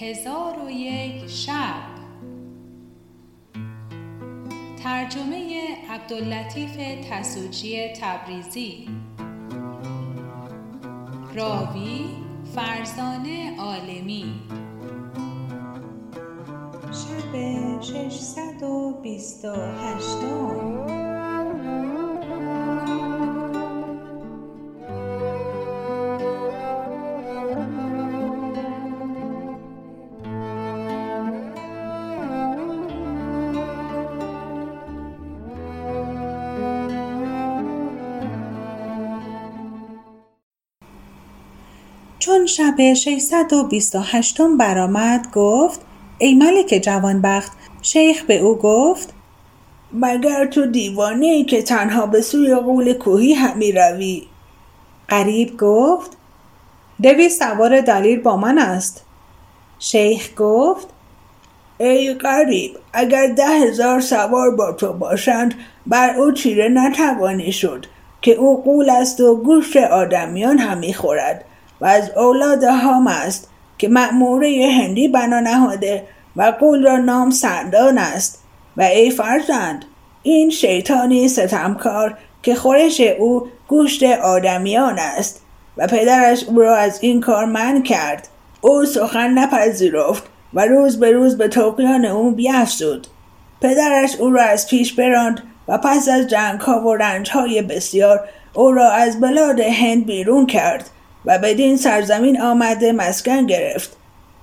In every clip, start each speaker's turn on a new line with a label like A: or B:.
A: هزار و یک شب. ترجمه عبداللطیف تسوجی تبریزی. راوی فرزانه عالمی.
B: شب 628 شب 628 برآمد گفت ای ملک جوانبخت شیخ به او گفت
C: مگر تو دیوانه ای که تنها به سوی قول کوهی همی روی؟
B: قریب گفت دویست سوار دلیر با من است. شیخ گفت
C: ای قریب اگر ده هزار سوار با تو باشند بر او چیره نتوانی شد که او قول است و گوشت آدمیان همی خورد. و از اولاد هام است که مأموره هندی بنا نهاده و قول را نام سندان است. و ای فرزند این شیطانی ستمکار که خورش او گوشت آدمیان است و پدرش او را از این کار من کرد. او سخن نپذیرفت و روز به روز به توقیان او بیافزود پدرش او را از پیش براند و پس از جنگ ها و رنج های بسیار او را از بلاد هند بیرون کرد. و بدین سرزمین آمده مسکن گرفت.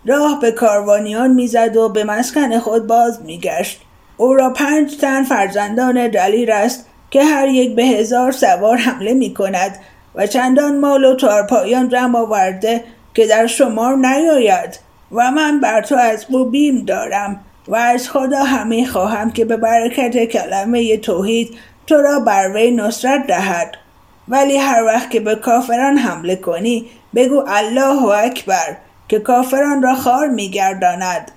C: راه به کاروانیان می‌زد و به مسکن خود باز میگشت. او را پنج تن فرزندان دلیر است که هر یک به هزار سوار حمله می کند و چندان مال و تارپایان جمع آورده که در شمار نیاید و من بر تو از او بیم دارم و از خدا همه خواهم که به برکت کلمه توحید تو را بر وی نصرت دهد. ولی هر وقت که به کافران حمله کنی بگو الله اکبر که کافران را خار میگرداند.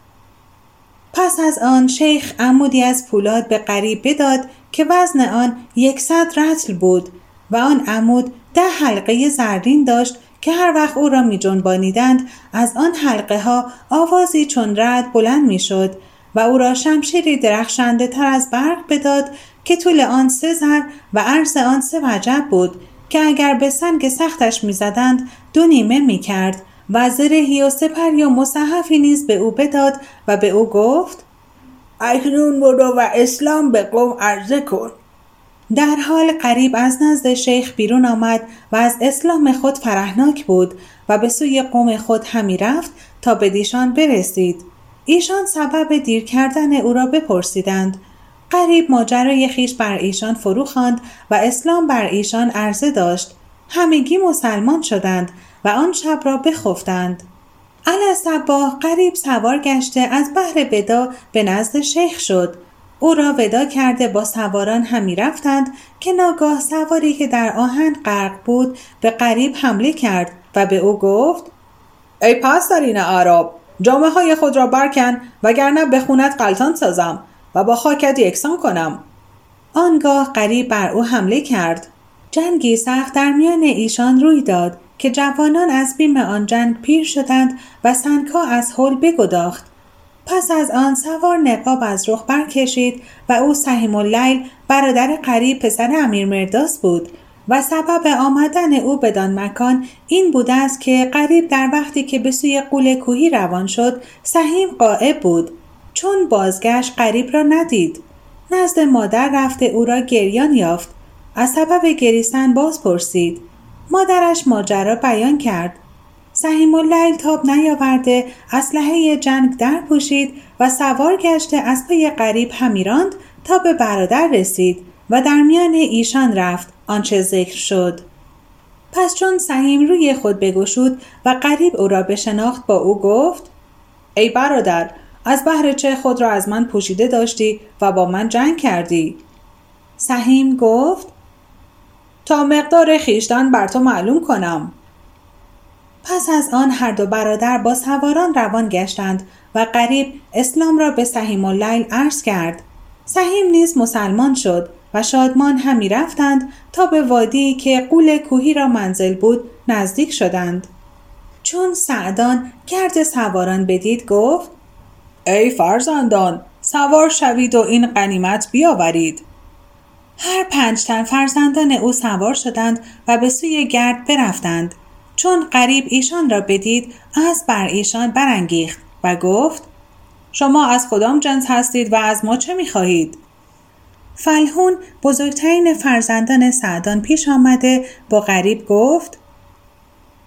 B: پس از آن شیخ عمودی از پولاد به قریب بداد که وزن آن یکصد رتل بود و آن عمود ده حلقه زرین داشت که هر وقت او را می جنبانیدند از آن حلقه ها آوازی چون رد بلند می شد و او را شمشیری درخشنده تر از برق بداد که طول آن سه زر و عرض آن سه وجب بود که اگر به سنگ سختش می‌زدند دو نیمه می‌کرد و زرهی و سپر یا مصحفی نیز به او بداد و به او گفت
C: اکنون برو و اسلام به قوم عرضه کن.
B: در حال قریب از نزد شیخ بیرون آمد و از اسلام خود فرهناک بود و به سوی قوم خود همی رفت تا به دیشان برسید. ایشان سبب دیر کردن او را بپرسیدند قریب ماجرای خیش بر ایشان فرو خواند و اسلام بر ایشان عرضه داشت. همگی مسلمان شدند و آن شب را بخفتند. صباه قریب سوار گشته از بحر ودا به نزد شیخ شد. او را ودا کرده با سواران همی رفتند که ناگاه سواری که در آهن غرق بود به قریب حمله کرد و به او گفت
D: ای پاسدارین عرب جامعه های خود را برکن وگرنه به خونت قلتان سازم. و با خاکت یکسان کنم.
B: آنگاه قریب بر او حمله کرد. جنگی سخت در میان ایشان روی داد که جوانان از بیم آن جنگ پیر شدند و سنگها از حل بگداخت. پس از آن سوار نقاب از رخ برکشید و او سهیم اللیل برادر قریب پسر امیر مرداس بود و سبب آمدن او بدان مکان این بوده است که قریب در وقتی که به سوی قول کوهی روان شد سهیم قائب بود. چون بازگشت قریب را ندید. نزد مادر رفته او را گریان یافت. از سبب گریستن باز پرسید. مادرش ماجرا بیان کرد. سهیم اللیل تاب نیاورده اسلحه جنگ در پوشید و سوار گشته از پی قریب همیراند تا به برادر رسید و در میان ایشان رفت. آنچه ذکر شد. پس چون سهیم روی خود بگشود و قریب او را بشناخت با او گفت
D: ای برادر از بهر چه خود را از من پوشیده داشتی و با من جنگ کردی؟
B: سهیم گفت
D: تا مقدار خیشتن بر تو معلوم کنم.
B: پس از آن هر دو برادر با سواران روان گشتند و قریب اسلام را به سهیم اللیل عرض کرد. سهیم نیز مسلمان شد و شادمان همی رفتند تا به وادی که قول کوهی را منزل بود نزدیک شدند. چون سعدان گرد سواران بدید گفت
D: ای فرزندان سوار شوید و این قنیمت بیاورید.
B: هر پنج تن فرزندان او سوار شدند و به سوی گرد برفتند. چون قریب ایشان را بدید از بر ایشان برانگیخت و گفت
D: شما از کدام جنس هستید و از ما چه می‌خواهید؟
B: فلحون بزرگترین فرزندان سعدان پیش آمده با غریب گفت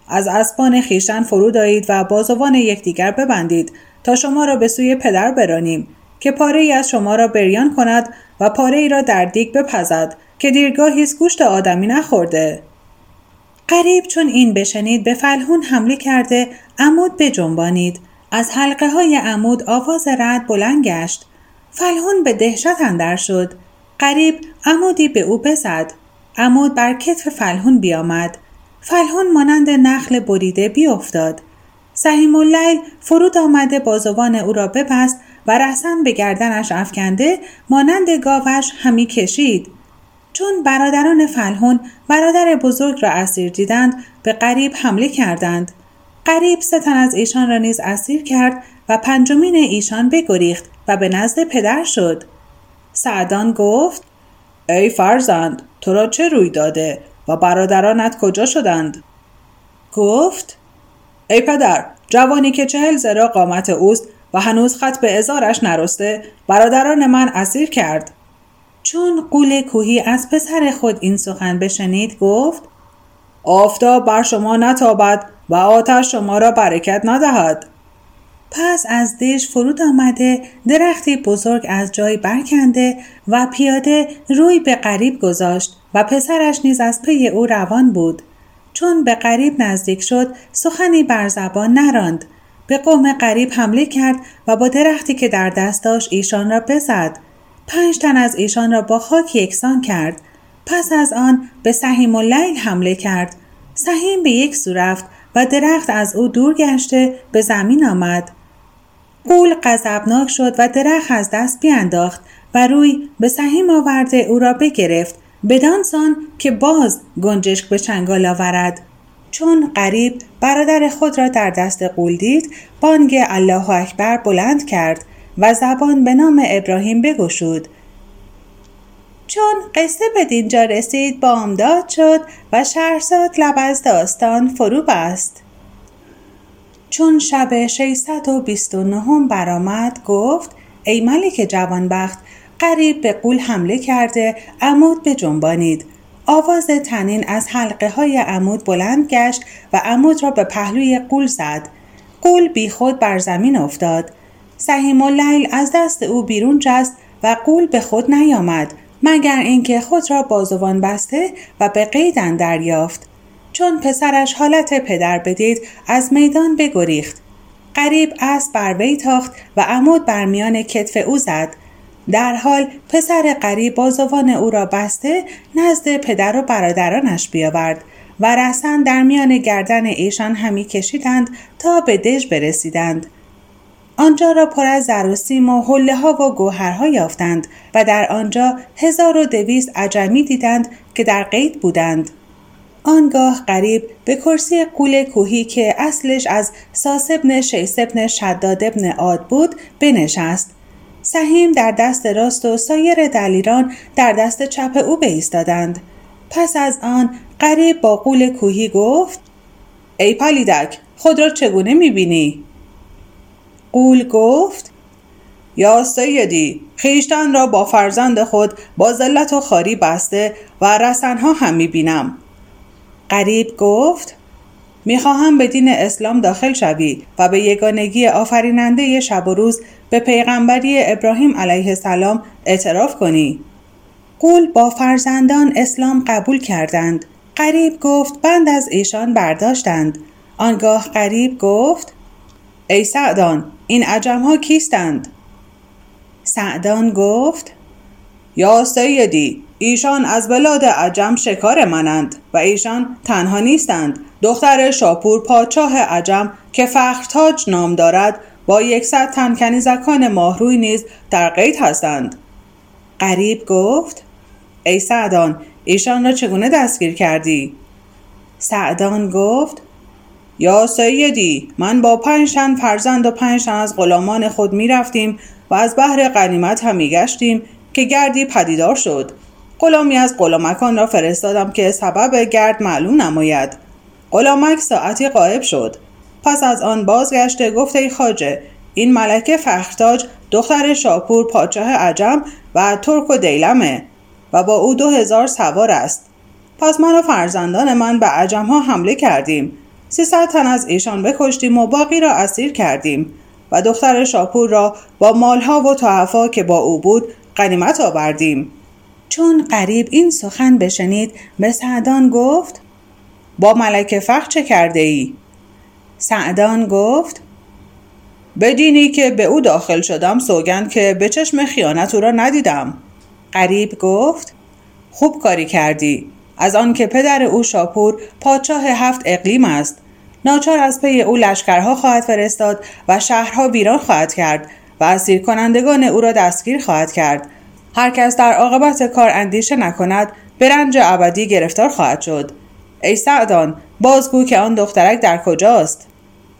D: از اسبان خیشتن فرود آیید و بازوان یکدیگر ببندید. تا شما را به سوی پدر برانیم که پاره ای از شما را بریان کند و پاره ای را در دیگ بپزد که دیرگاهی گوشت آدمی نخورده.
B: قریب چون این بشنید به فلحون حمله کرده عمود بجنبانید از حلقه های عمود آواز رد بلند گشت. فلحون به دهشت اندر شد. قریب عمودی به او بزد. عمود بر کتف فلحون بیامد. فلحون مانند نخل بریده بیافتاد. سهیم اللیل فرود آمده بازوان او را ببست و رسن به گردنش افکنده مانند گاوش همی کشید. چون برادران فلحون برادر بزرگ را اسیر دیدند به قریب حمله کردند. قریب ستن از ایشان را نیز اسیر کرد و پنجمین ایشان بگریخت و به نزد پدر شد.
D: سعدان گفت ای فرزند تو را چه روی داده و برادرانت کجا شدند؟
B: گفت
D: ای پدر جوانی که چهل زرا قامت اوست و هنوز خط به ازارش نرسته برادران من اسیر کرد.
B: چون قول کوهی از پسر خود این سخن بشنید گفت
D: آفتاب بر شما نتابد و آتش شما را برکت ندهد.
B: پس از دش فرود آمده درختی بزرگ از جای برکنده و پیاده روی به قریب گذاشت و پسرش نیز از پی او روان بود. چون به قریب نزدیک شد سخنی بر زبان نراند. به قوم قریب حمله کرد و با درختی که در دست داشت ایشان را بزد. پنج تن از ایشان را با خاک یکسان کرد. پس از آن به سهیم و لیل حمله کرد. سهیم به یک سو رفت و درخت از او دور گشته به زمین آمد. قول غضبناک شد و درخت از دست بیانداخت و روی به سهیم آورده او را بگرفت. بدانسان که باز گنجشک به چنگال آورد. چون قریب برادر خود را در دست قول دید بانگ الله اکبر بلند کرد و زبان به نام ابراهیم بگشود. چون قصه به دینجا رسید بامداد شد و شهرزاد لب از داستان فرو بست. چون شب 629 برآمد گفت ای ملک جوانبخت قریب به قول حمله کرده عمود به جنبانید. آواز تنین از حلقه های عمود بلند گشت و عمود را به پهلوی قول زد. قول بیخود بر زمین افتاد. سهیم اللیل از دست او بیرون جست و قول به خود نیامد مگر اینکه خود را بازوان بسته و به قید دریافت. چون پسرش حالت پدر بدید از میدان بگریخت. قریب اسب بر وی تاخت و عمود بر میان کتف او زد. در حال پسر قریب بازوان او را بسته نزد پدر و برادرانش بیاورد و رسن در میان گردن ایشان همی کشیدند تا به دژ برسیدند. آنجا را پر از زر و سیم و حله ها و گوهرها یافتند و در آنجا هزار و دویست عجمی دیدند که در قید بودند. آنگاه قریب به کرسی قول کوهی که اصلش از ساس ابن شیس ابن شداد ابن عاد بود بنشست سهیم در دست راست و سایر دلیران در دست چپ او بایستادند. پس از آن قریب با قول کوهی گفت
D: ای پالیدک خود را چگونه می‌بینی؟
B: قول گفت
D: یا سیدی خیشتن را با فرزند خود با ذلت و خاری بسته و رسنها هم می‌بینم.
B: قریب گفت
D: می‌خواهم به دین اسلام داخل شوی و به یگانگی آفریننده شب و روز به پیغمبری ابراهیم علیه السلام اعتراف کنی.
B: قول با فرزندان اسلام قبول کردند. قریب گفت بند از ایشان برداشتند. آنگاه قریب گفت
D: ای سعدان این عجم ها کیستند؟
B: سعدان گفت
D: یا سیدی ایشان از بلاد عجم شکار منند و ایشان تنها نیستند. دختر شاپور پادشاه عجم که فخرتاج نام دارد با یکصد تن کنیزکان ماهروی نیز در قید هستند.
B: قریب گفت
D: ای سعدان ایشان را چگونه دستگیر کردی؟
B: سعدان گفت
D: یا سیدی من با پنج تن فرزند و پنج تن از غلامان خود می رفتیم و از بحر قنیمت هم می گشتیم که گردی پدیدار شد. غلامی از غلامکان را فرستادم که سبب گرد معلوم نماید. غلامک ساعتی قائب شد. پس از آن بازگشته گفته ای خاجه این ملکه فختاج دختر شاپور پادشاه عجم و ترک و دیلمه و با او دو هزار سوار است. پس من و فرزندان من به عجم ها حمله کردیم. سیصد تن از ایشان بکشتیم و باقی را اسیر کردیم و دختر شاپور را با مالها و تحفا که با او بود قنیمت آوردیم.
B: چون قریب این سخن بشنید به سعدان گفت
D: با ملک فخ چه کرده ای؟
B: سعدان گفت
D: بدینی که به او داخل شدم سوگند که به چشم خیانت او را ندیدم.
B: قریب گفت
D: خوب کاری کردی. از آنکه پدر او شاپور پادشاه هفت اقلیم است. ناچار از پی او لشکرها خواهد فرستاد و شهرها ویران خواهد کرد و اسیر کنندگان او را دستگیر خواهد کرد. هر کس در عاقبت کار اندیشه نکند به رنج ابدی گرفتار خواهد شد. ای سعدان بازگو که آن دخترک در کجاست؟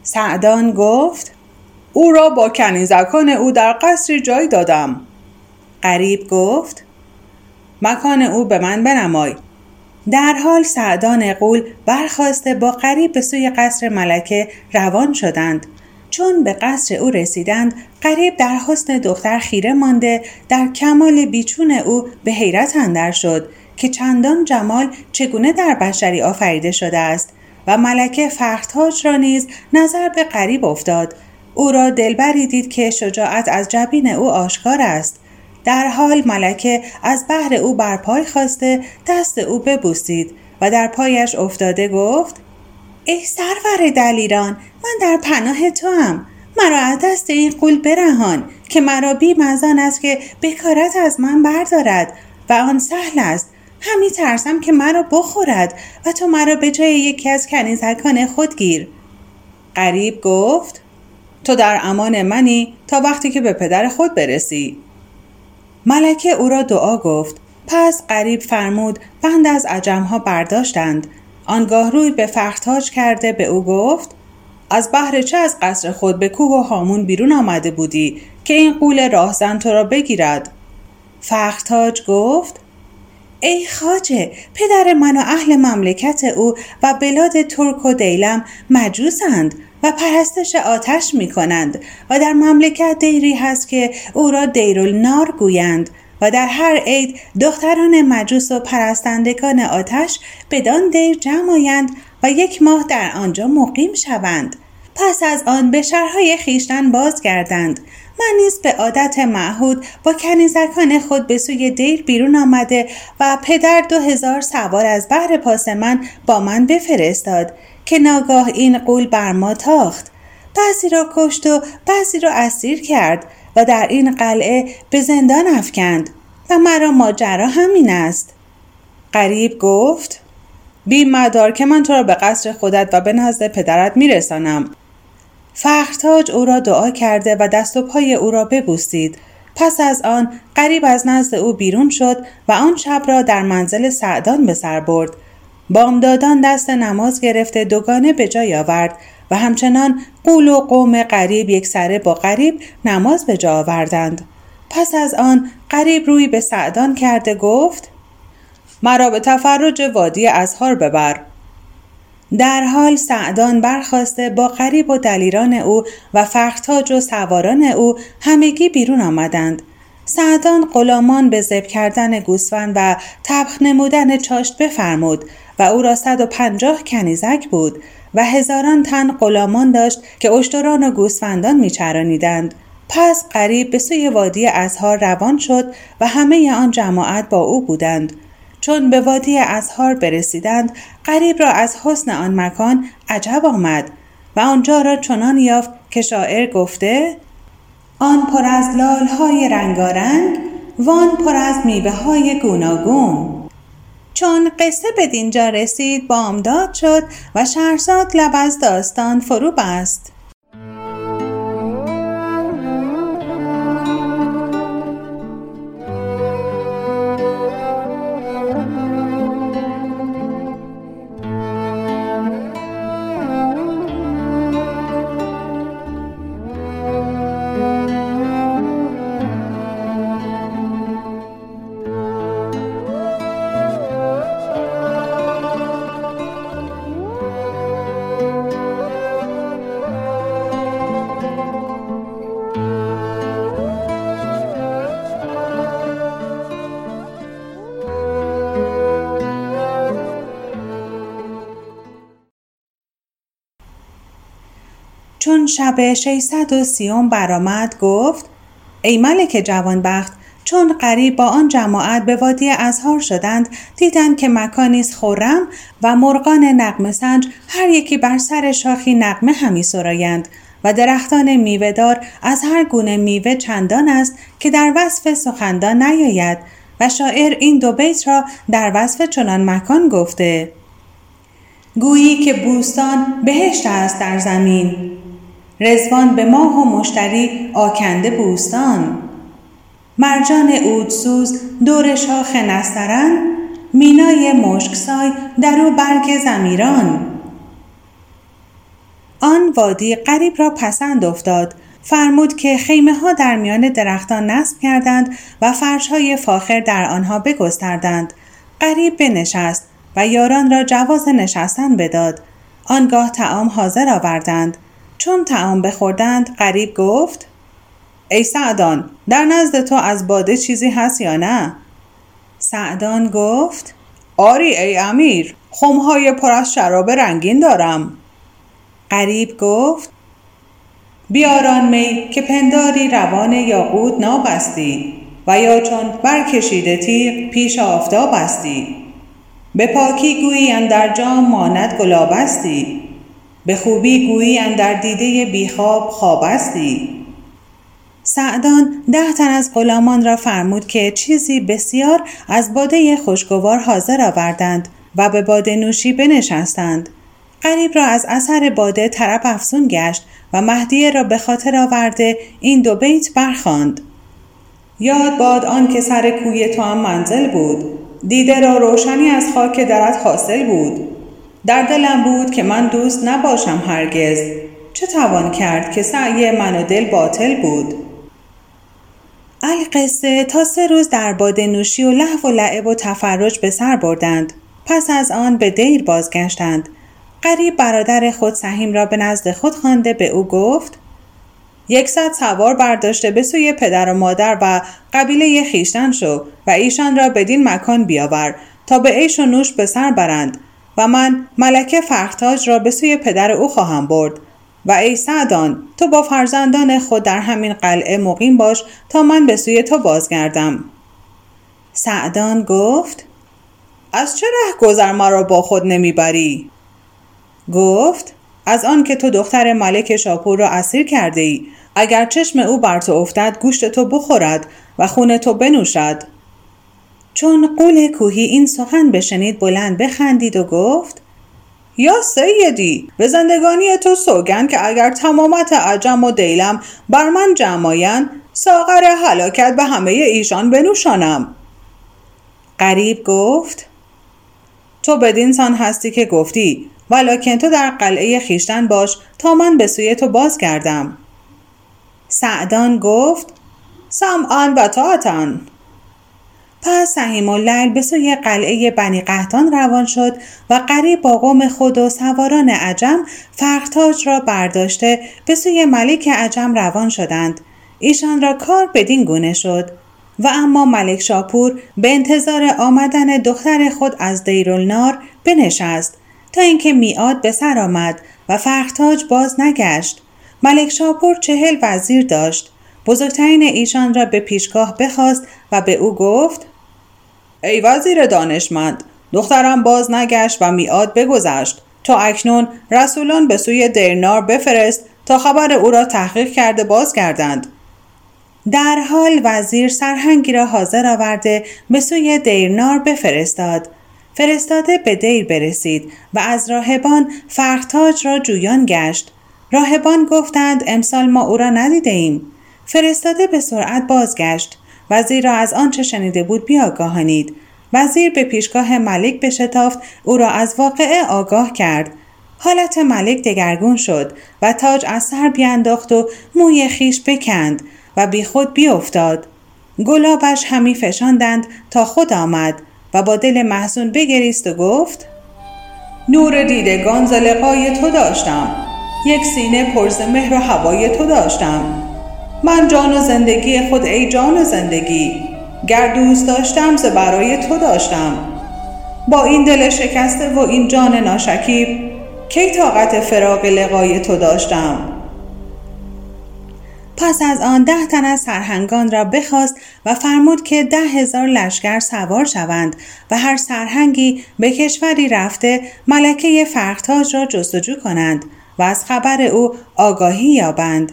B: سعدان گفت
D: او را با کنیزکان او در قصری جای دادم.
B: قریب گفت
D: مکان او به من بنمای.
B: در حال سعدان قول برخواسته با قریب به سوی قصر ملکه روان شدند. چون به قصر او رسیدند قریب در حسن دختر خیره مانده در کمال بیچون او به حیرت اندر شد. که چندان جمال چگونه در بشری آفریده شده است و ملکه فختاج را نیز نظر به قریب افتاد. او را دلبری دید که شجاعت از جبین او آشکار است. در حال ملکه از بحر او برپای خواسته دست او ببوسید و در پایش افتاده گفت ای سرور دلیران من در پناه تو هم مرا از دست این قول برهان که مرا بیم از آن است که بکارت از من بردارد و آن سهل است همی ترسم که مرا بخورد و تو مرا به جای یکی از کنیزکان خود گیر.
D: قریب گفت تو در امان منی تا وقتی که به پدر خود برسی.
B: ملکه او را دعا گفت پس قریب فرمود بند از عجمها برداشتند. آنگاه روی به فختاج کرده به او گفت
D: از بحر چه از قصر خود به کوه و هامون بیرون آمده بودی که این قول راهزن تو را بگیرد؟
B: فختاج گفت ای خاجه پدر من و اهل مملکت او و بلاد ترک و دیلم مجوسند و پرستش آتش می کنند و در مملکت دیری هست که او را دیرالنار گویند و در هر عید دختران مجوس و پرستندگان آتش بدان دیر جمع آیند و یک ماه در آنجا مقیم شوند. پس از آن به شهرهای خیشتن بازگردند. من نیز به عادت معهود با کنیزکان خود به سوی دیر بیرون آمده و پدر دو هزار سوار از بحر پاس من با من بفرستاد که ناگاه این قول بر ما تاخت. بعضی را کشت و بعضی را اسیر کرد و در این قلعه به زندان افکند و مرا ماجرا همین است.
D: قریب گفت بی مدار که من تو را به قصر خودت و به نزد پدرت میرسانم.
B: فخرتاج او را دعا کرده و دست و پای او را ببوسید. پس از آن قریب از نزد او بیرون شد و آن شب را در منزل سعدان به سر برد. بامدادان دست نماز گرفته دوگانه به جای آورد و همچنان قول و قوم قریب یک سره با قریب نماز به جا آوردند. پس از آن قریب روی به سعدان کرده گفت
D: مرا به تفرج وادی ازهار ببر.
B: در حال سعدان برخواسته با قریب و دلیران او و فختاج و سواران او همگی بیرون آمدند. سعدان غلامان به زب کردن گوسفند و تبخ نمودن چاشت بفرمود و او را صد و پنجاه کنیزک بود و هزاران تن غلامان داشت که اشتران و گوسفندان میچرانیدند. پس قریب به سوی وادی ازهار روان شد و همه آن جماعت با او بودند. چون به وادی ازهار برسیدند قریب را از حسن آن مکان عجب آمد و آنجا را چنان یافت که شاعر گفته آن پر از لالهای رنگارنگ وان پر از میوه های گوناگون. چون قصه به دینجا رسید بامداد شد و شهرزاد لب از داستان فرو بست شب 630 برآمد گفت ای ملک جوانبخت چون قریب با آن جماعت به وادی ازهار شدند دیدند که مکانی خرم و مرغان نقم سنج هر یکی بر سر شاخی نقمه همی سرایند و درختان میوهدار از هر گونه میوه چندان است که در وصف سخندان نیاید و شاعر این دو بیت را در وصف چنان مکان گفته گویی که بوستان بهشت است در زمین. رزوان به ماه و مشتری آکنده بوستان. مرجان اودسوز دور شاخ نسترن مینای مشکسای در او برگ زمیران. آن وادی قریب را پسند افتاد فرمود که خیمه ها در میان درختان نصب کردند و فرش های فاخر در آنها بگستردند. قریب بنشست و یاران را جواز نشستن بداد. آنگاه تعام حاضر آوردند. چون تعام بخوردند قریب گفت ای سعدان در نزد تو از باده چیزی هست یا نه؟ سعدان گفت آری ای امیر خمهای پر از شراب رنگین دارم. قریب گفت بیاران می که پنداری روان یاقوت نابستی و یا چون برکشیده تیغ پیش آفتاب استی به پاکی گویی در جام ماند گلابستی. به خوبی گویی در دیده بیخواب خوابستی سعدان ده تن از غلامان را فرمود که چیزی بسیار از باده خوشگوار حاضر آوردند و به باده نوشی بنشستند. قریب را از اثر باده طرف افسون گشت و مهدیه را به خاطر آورده این دو بیت برخاند. یاد باد آن که سر کوی تو هم منزل بود. دیده را روشنی از خاک درت حاصل بود. در دلم بود که من دوست نباشم هرگز. چه توان کرد که سعی من و دل باطل بود؟ القصه تا سه روز در باده نوشی و لحو و لعب و تفرج به سر بردند. پس از آن به دیر بازگشتند. قریب برادر خود سهیم را به نزد خود خوانده به او گفت یکصد سوار برداشته به سوی پدر و مادر و قبیله خیشتن شو و ایشان را بدین مکان بیاور تا به عیش و نوش به سر برند. و من ملکه فرختاج را به سوی پدر او خواهم برد. و ای سعدان تو با فرزندان خود در همین قلعه مقیم باش تا من به سوی تو بازگردم. سعدان گفت از چه ره گذر مرا با خود نمی‌بری؟ گفت از آن که تو دختر ملک شاپور را اسیر کرده ای اگر چشم او بر تو افتد گوشت تو بخورد و خون تو بنوشد. چون قول کوهی این سخن بشنید بلند بخندید و گفت یا سیدی به زندگانی تو سوگن که اگر تمامت عجم و دیلم بر من جمعاین ساغر حلاکت به همه ایشان بنوشانم. قریب گفت تو بدین سان هستی که گفتی ولیکن تو در قلعه خیشتن باش تا من به سوی تو باز کردم سعدان گفت سمعان و تاعتن پس سهیم اللیل به سوی قلعه بنی قهتان روان شد و قریب با قوم خود و سواران عجم فرختاج را برداشته به سوی ملک عجم روان شدند. ایشان را کار بدین گونه شد. و اما ملک شاپور به انتظار آمدن دختر خود از دیرالنار بنشست تا اینکه میاد به سر آمد و فرختاج باز نگشت. ملک شاپور چهل وزیر داشت. بزرگترین ایشان را به پیشگاه بخواست و به او گفت ای وزیر دانشمند دخترم باز نگشت و میاد بگذشت. تا اکنون رسولان به سوی درنار بفرست تا خبر او را تحقیق کرده باز کردند در حال وزیر سرهنگی را حاضر آورده به سوی دیرنار بفرستاد. فرستاده به دیر برسید و از راهبان فرختاج را جویان گشت. راهبان گفتند امسال ما او را ندیده ایم فرستاده به سرعت بازگشت. وزیر را از آنچه شنیده بود بیاگاهانید. وزیر به پیشگاه ملک بشتافت او را از واقعه آگاه کرد. حالت ملک دگرگون شد و تاج از سر بیانداخت و موی خیش بکند و بی خود بیافتاد. گلابش همی فشاندند تا خود آمد و با دل محزون بگریست و گفت نور دیدگان ز لقای تو داشتم. یک سینه پرز مهر و هوای تو داشتم. من جان و زندگی خود ای جان و زندگی گر دوست داشتم ز برای تو داشتم. با این دل شکسته و این جان ناشکیب کی طاقت فراق لقای تو داشتم؟ پس از آن ده تن از سرهنگان را بخواست و فرمود که ده هزار لشکر سوار شوند و هر سرهنگی به کشوری رفته ملکه فرختاج را جستجو کنند و از خبر او آگاهی یابند.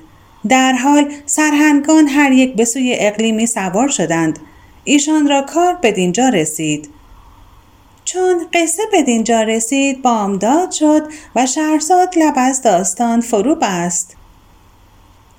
B: در حال سرهنگان هر یک به سوی اقلیمی سوار شدند. ایشان را کار به دینجا رسید. چون قصه به دینجا رسید بامداد شد و شهرزاد لب از داستان فرو بست.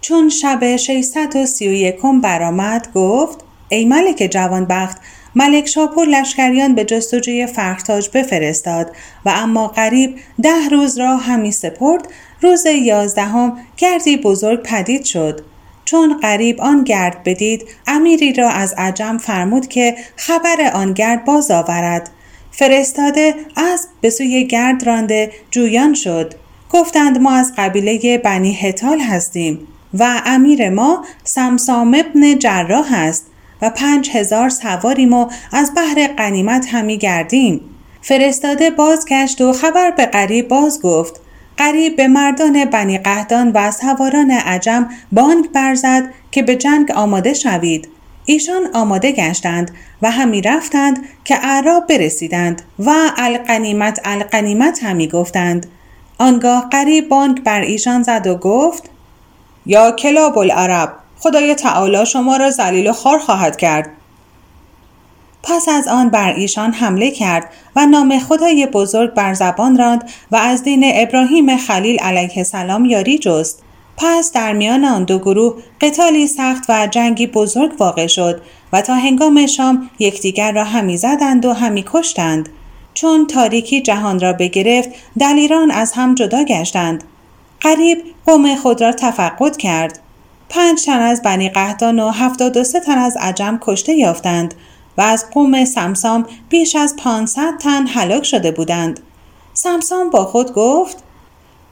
B: چون شب 631 برآمد گفت ای ملک جوانبخت ملک شاپور لشکریان به جستجوی فرختاج بفرستاد و اما قریب ده روز را همی سپرد روز یازدهم گردی بزرگ پدید شد. چون قریب آن گرد بدید امیری را از عجم فرمود که خبر آن گرد باز آورد. فرستاده از به سوی گرد رانده جویان شد. گفتند ما از قبیله بنی هتال هستیم و امیر ما سمسام ابن جراح است و پنج هزار سواریم و از بحر قنیمت همی گردیم. فرستاده بازگشت و خبر به قریب باز گفت قریب به مردان بنی قهدان و سواران عجم بانگ برزد که به جنگ آماده شوید. ایشان آماده گشتند و همی رفتند که اعراب برسیدند و القنیمت القنیمت همی گفتند. آنگاه قریب بانگ بر ایشان زد و گفت یا کلاب العرب خدای تعالی شما را ذلیل و خار خواهد کرد. پس از آن بر ایشان حمله کرد و نام خدای بزرگ بر زبان راند و از دین ابراهیم خلیل علیه السلام یاری جست. پس در میان آن دو گروه قتالی سخت و جنگی بزرگ واقع شد و تا هنگام شام یکدیگر را همی زدند و همی کشتند. چون تاریکی جهان را بگرفت دلیران از هم جدا گشتند. قریب قوم خود را تفقد کرد. پنج تن از بنی قهدان و هفتاد و سه تن از عجم کشته یافتند. و از قوم سمسام بیش از پانصد تن هلاک شده بودند سمسام با خود گفت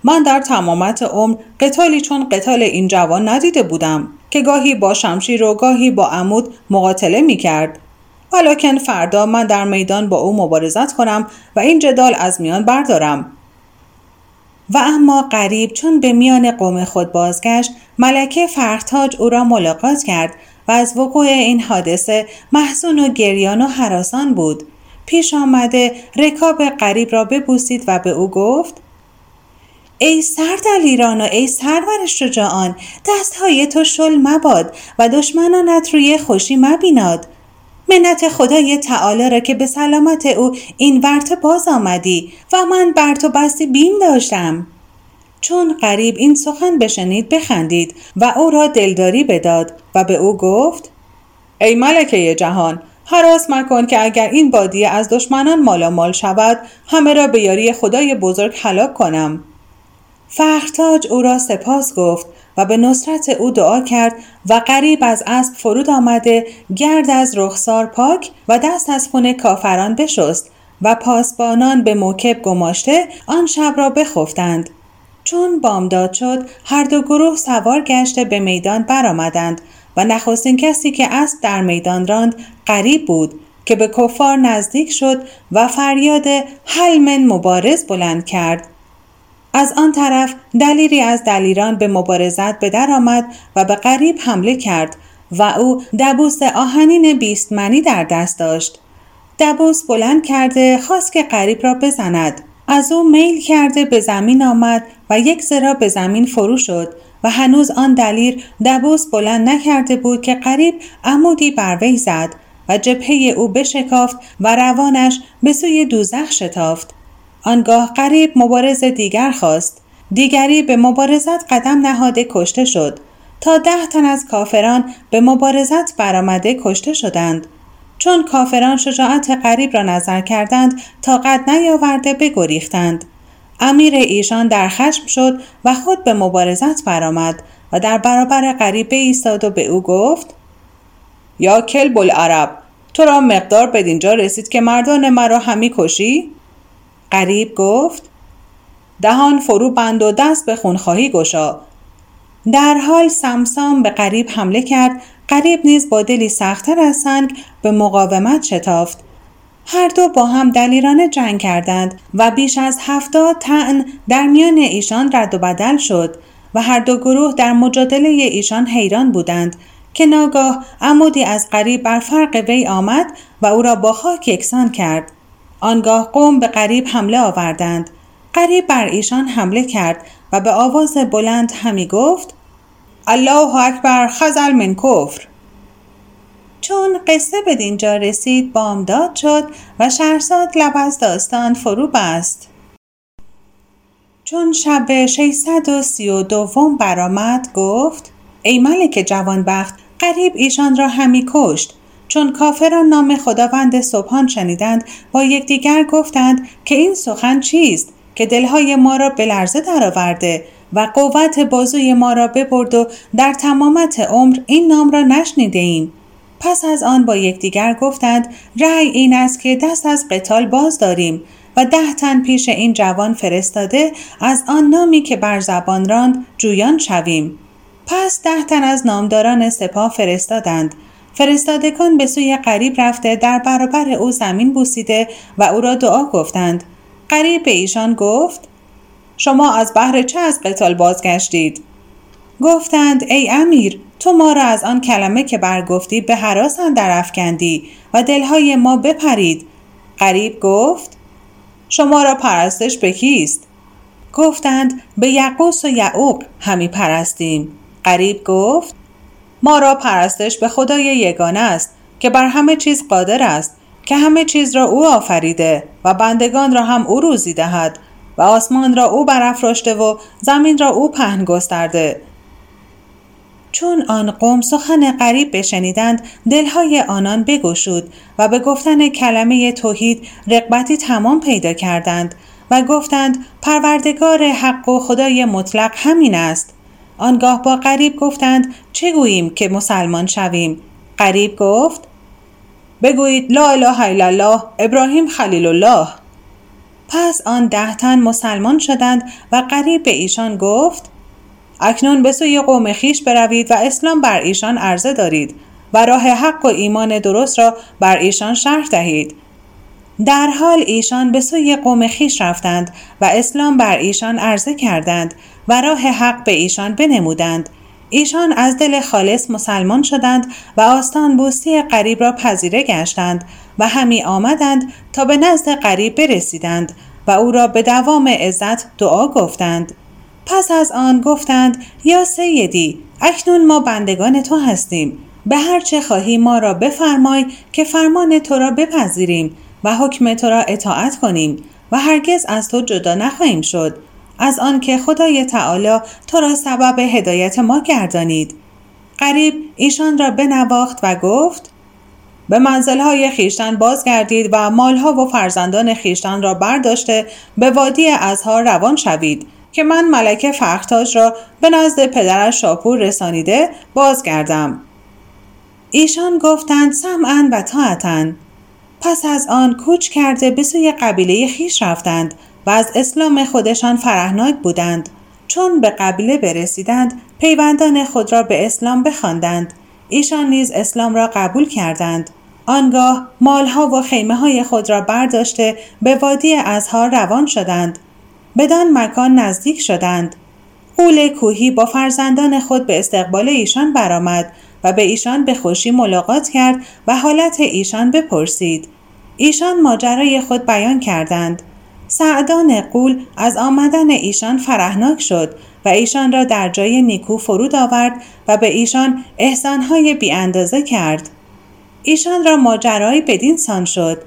B: من در تمامت عمر قتالی چون قتال این جوان ندیده بودم که گاهی با شمشیر و گاهی با عمود مقاتله می کرد. ولیکن فردا من در میدان با او مبارزت کنم و این جدال از میان بردارم. و اما قریب چون به میان قوم خود بازگشت ملکه فرختاج او را ملاقات کرد و از وقوع این حادثه محزون و گریان و حراسان بود. پیش آمده رکاب قریب را ببوسید و به او گفت ای سردلیران و ای سرور شجاعان دستهای تو شل مباد و دشمنانت روی خوشی مبیناد. منت خدای تعالی را که به سلامت او این ورت باز آمدی و من بر تو بستی بیم داشتم. چون قریب این سخن بشنید بخندید و او را دلداری بداد و به او گفت ای ملکه جهان حراس مکن که اگر این بادیه از دشمنان مالامال شود همه را به یاری خدای بزرگ هلاک کنم. فخرتاج او را سپاس گفت و به نصرت او دعا کرد و قریب از اسب فرود آمده گرد از رخسار پاک و دست از خون کافران بشست و پاسبانان به موکب گماشته آن شب را بخفتند. چون بامداد شد هر دو گروه سوار گشته به میدان برآمدند و نخستین کسی که اسب در میدان راند قریب بود که به کفار نزدیک شد و فریاد حلمن مبارز بلند کرد. از آن طرف دلیری از دلیران به مبارزت به در آمد و به قریب حمله کرد و او دبوس آهنین بیستمنی در دست داشت. دبوس بلند کرده خواست که قریب را بزند. از او میل کرده به زمین آمد و یک زرا به زمین فرو شد و هنوز آن دلیر دبوس بلند نکرده بود که قریب عمودی بر وی زد و جبهه او بشکافت و روانش به سوی دوزخ شتافت. آنگاه قریب مبارز دیگر خواست. دیگری به مبارزت قدم نهاده کشته شد. تا ده تن از کافران به مبارزت برآمده کشته شدند. چون کافران شجاعت قریب را نظر کردند تا قد نیاورده بگریختند. امیر ایشان در خشم شد و خود به مبارزت برآمد و در برابر قریب ایستاد و به او گفت یا کلب العرب تو را مقدار بدینجا رسید که مردان مرا همی کشی؟ قریب گفت دهان فرو بند و دست به خونخواهی گشا در حال سمسام به قریب حمله کرد. قریب نیز با دلی سختتر از سنگ به مقاومت شتافت. هر دو با هم دلیرانه جنگ کردند و بیش از هفتاد تن در میان ایشان رد و بدل شد و هر دو گروه در مجادله ایشان حیران بودند که ناگاه عمودی از قریب بر فرق وی آمد و او را با خاک یکسان کرد. آنگاه قوم به قریب حمله آوردند. قریب بر ایشان حمله کرد و به آواز بلند همی گفت الله اکبر خزل من کفر. چون قصه به دینجا رسید بامداد شد و شهرزاد لب از داستان فرو بست. چون شب 632 برآمد گفت ای ملک جوانبخت قریب ایشان را همی کشت. چون کافران نام خداوند صبحان شنیدند با یکدیگر گفتند که این سخن چیست که دلهای ما را به لرزه درآورده و قوت بازوی ما را ببرد و در تمامت عمر این نام را نشنیده ایم. پس از آن با یکدیگر گفتند رأی این است که دست از قتال باز داریم و ده تن پیش این جوان فرستاده از آن نامی که بر زبان راند جویان شویم. پس ده تن از نامداران سپاه فرستادند. فرستادگان به سوی قریب رفته در برابر او زمین بوسیده و او را دعا گفتند. قریب به ایشان گفت شما از بحر چه از قتال بازگشتید؟ گفتند ای امیر تو ما را از آن کلمه که برگفتی به حراس در افکندی و دلهای ما بپرید. قریب گفت شما را پرستش به کیست؟ گفتند به یقوس و یعوق همی پرستیم. قریب گفت ما را پرستش به خدای یگانه است که بر همه چیز قادر است که همه چیز را او آفریده و بندگان را هم او روزی دهد و آسمان را او برافراشته و زمین را او پهن گسترده. چون آن قوم سخن غریب بشنیدند دلهای آنان بگشود و به گفتن کلمه توحید رقبتی تمام پیدا کردند و گفتند پروردگار حق و خدای مطلق همین است. آنگاه با غریب گفتند چه گوییم که مسلمان شویم؟ غریب گفت بگویید لا اله الا الله ابراهیم خلیل الله. پس آن ده تن مسلمان شدند و قریب به ایشان گفت اکنون به سوی قوم خیش بروید و اسلام بر ایشان عرضه دارید و راه حق و ایمان درست را بر ایشان شرح دهید. در حال ایشان به سوی قوم خیش رفتند و اسلام بر ایشان عرضه کردند و راه حق به ایشان بنمودند. ایشان از دل خالص مسلمان شدند و آستان بوستی قریب را پذیره گشتند و همی آمدند تا به نزد قریب برسیدند و او را به دوام عزت دعا گفتند. پس از آن گفتند یا سیدی اکنون ما بندگان تو هستیم. به هر چه خواهی ما را بفرمای که فرمان تو را بپذیریم و حکم تو را اطاعت کنیم و هرگز از تو جدا نخواهیم شد. از آنکه خدای تعالی تو را سبب هدایت ما گردانید. قریب ایشان را بنواخت و گفت به منزلهای خیشتن بازگردید و مالها و فرزندان خیشتن را برداشته به وادی ازها روان شوید که من ملکه فختاج را به نزد پدرش شاپور رسانیده بازگردم. ایشان گفتند سمعا و طاعتا. پس از آن کوچ کرده به سوی قبیله خیش رفتند و از اسلام خودشان فرهناک بودند. چون به قبیله برسیدند پیوندان خود را به اسلام بخواندند. ایشان نیز اسلام را قبول کردند. آنگاه مالها و خیمه های خود را برداشته به وادی ازها روان شدند. بدان مکان نزدیک شدند. قول کوهی با فرزندان خود به استقبال ایشان برآمد و به ایشان به خوشی ملاقات کرد و حالت ایشان بپرسید. ایشان ماجرای خود بیان کردند. سعدان قول از آمدن ایشان فرهناک شد و ایشان را در جای نیکو فرود آورد و به ایشان احسانهای بی اندازه کرد. ایشان را ماجرایی بدین سان شد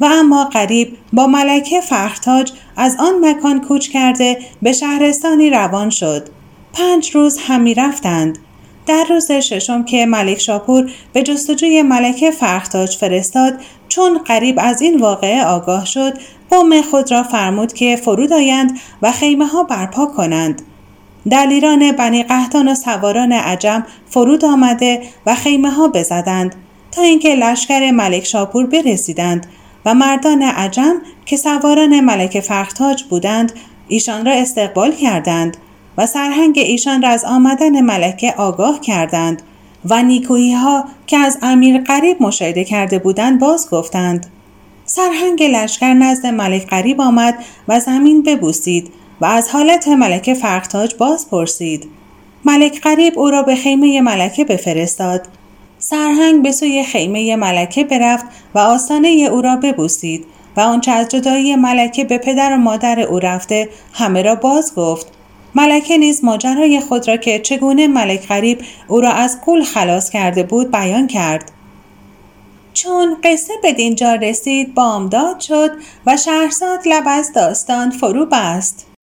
B: و اما قریب با ملکه فختاج از آن مکان کوچ کرده به شهرستانی روان شد. پنج روز همی رفتند. در روز ششم که ملک شاپور به جستجوی ملکه فختاج فرستاد چون قریب از این واقعه آگاه شد قوم خود را فرمود که فرود آیند و خیمه ها برپا کنند. دلیران بنی قهتان و سواران عجم فرود آمده و خیمه ها بزدند تا اینکه لشکر ملک شاپور برسیدند و مردان عجم که سواران ملک فرختاج بودند ایشان را استقبال کردند. و سرهنگ ایشان را از آمدن ملکه آگاه کردند و نیکویی ها که از امیر قریب مشاهده کرده بودند باز گفتند سرهنگ لشکر نزد ملک قریب آمد و زمین ببوسید و از حالت ملکه فرختاج باز پرسید. ملک غریب او را به خیمه ملکه بفرستاد. سرهنگ به سوی خیمه ملکه برفت و آستانه او را ببوسید و آنچه از جدایی ملکه به پدر و مادر او رفته همه را باز گفت. ملکه نیز ماجرای خود را که چگونه ملک غریب او را از قول خلاص کرده بود بیان کرد. چون قصه به دینجا رسید بامداد شد و شهرزاد لب از داستان فرو بست.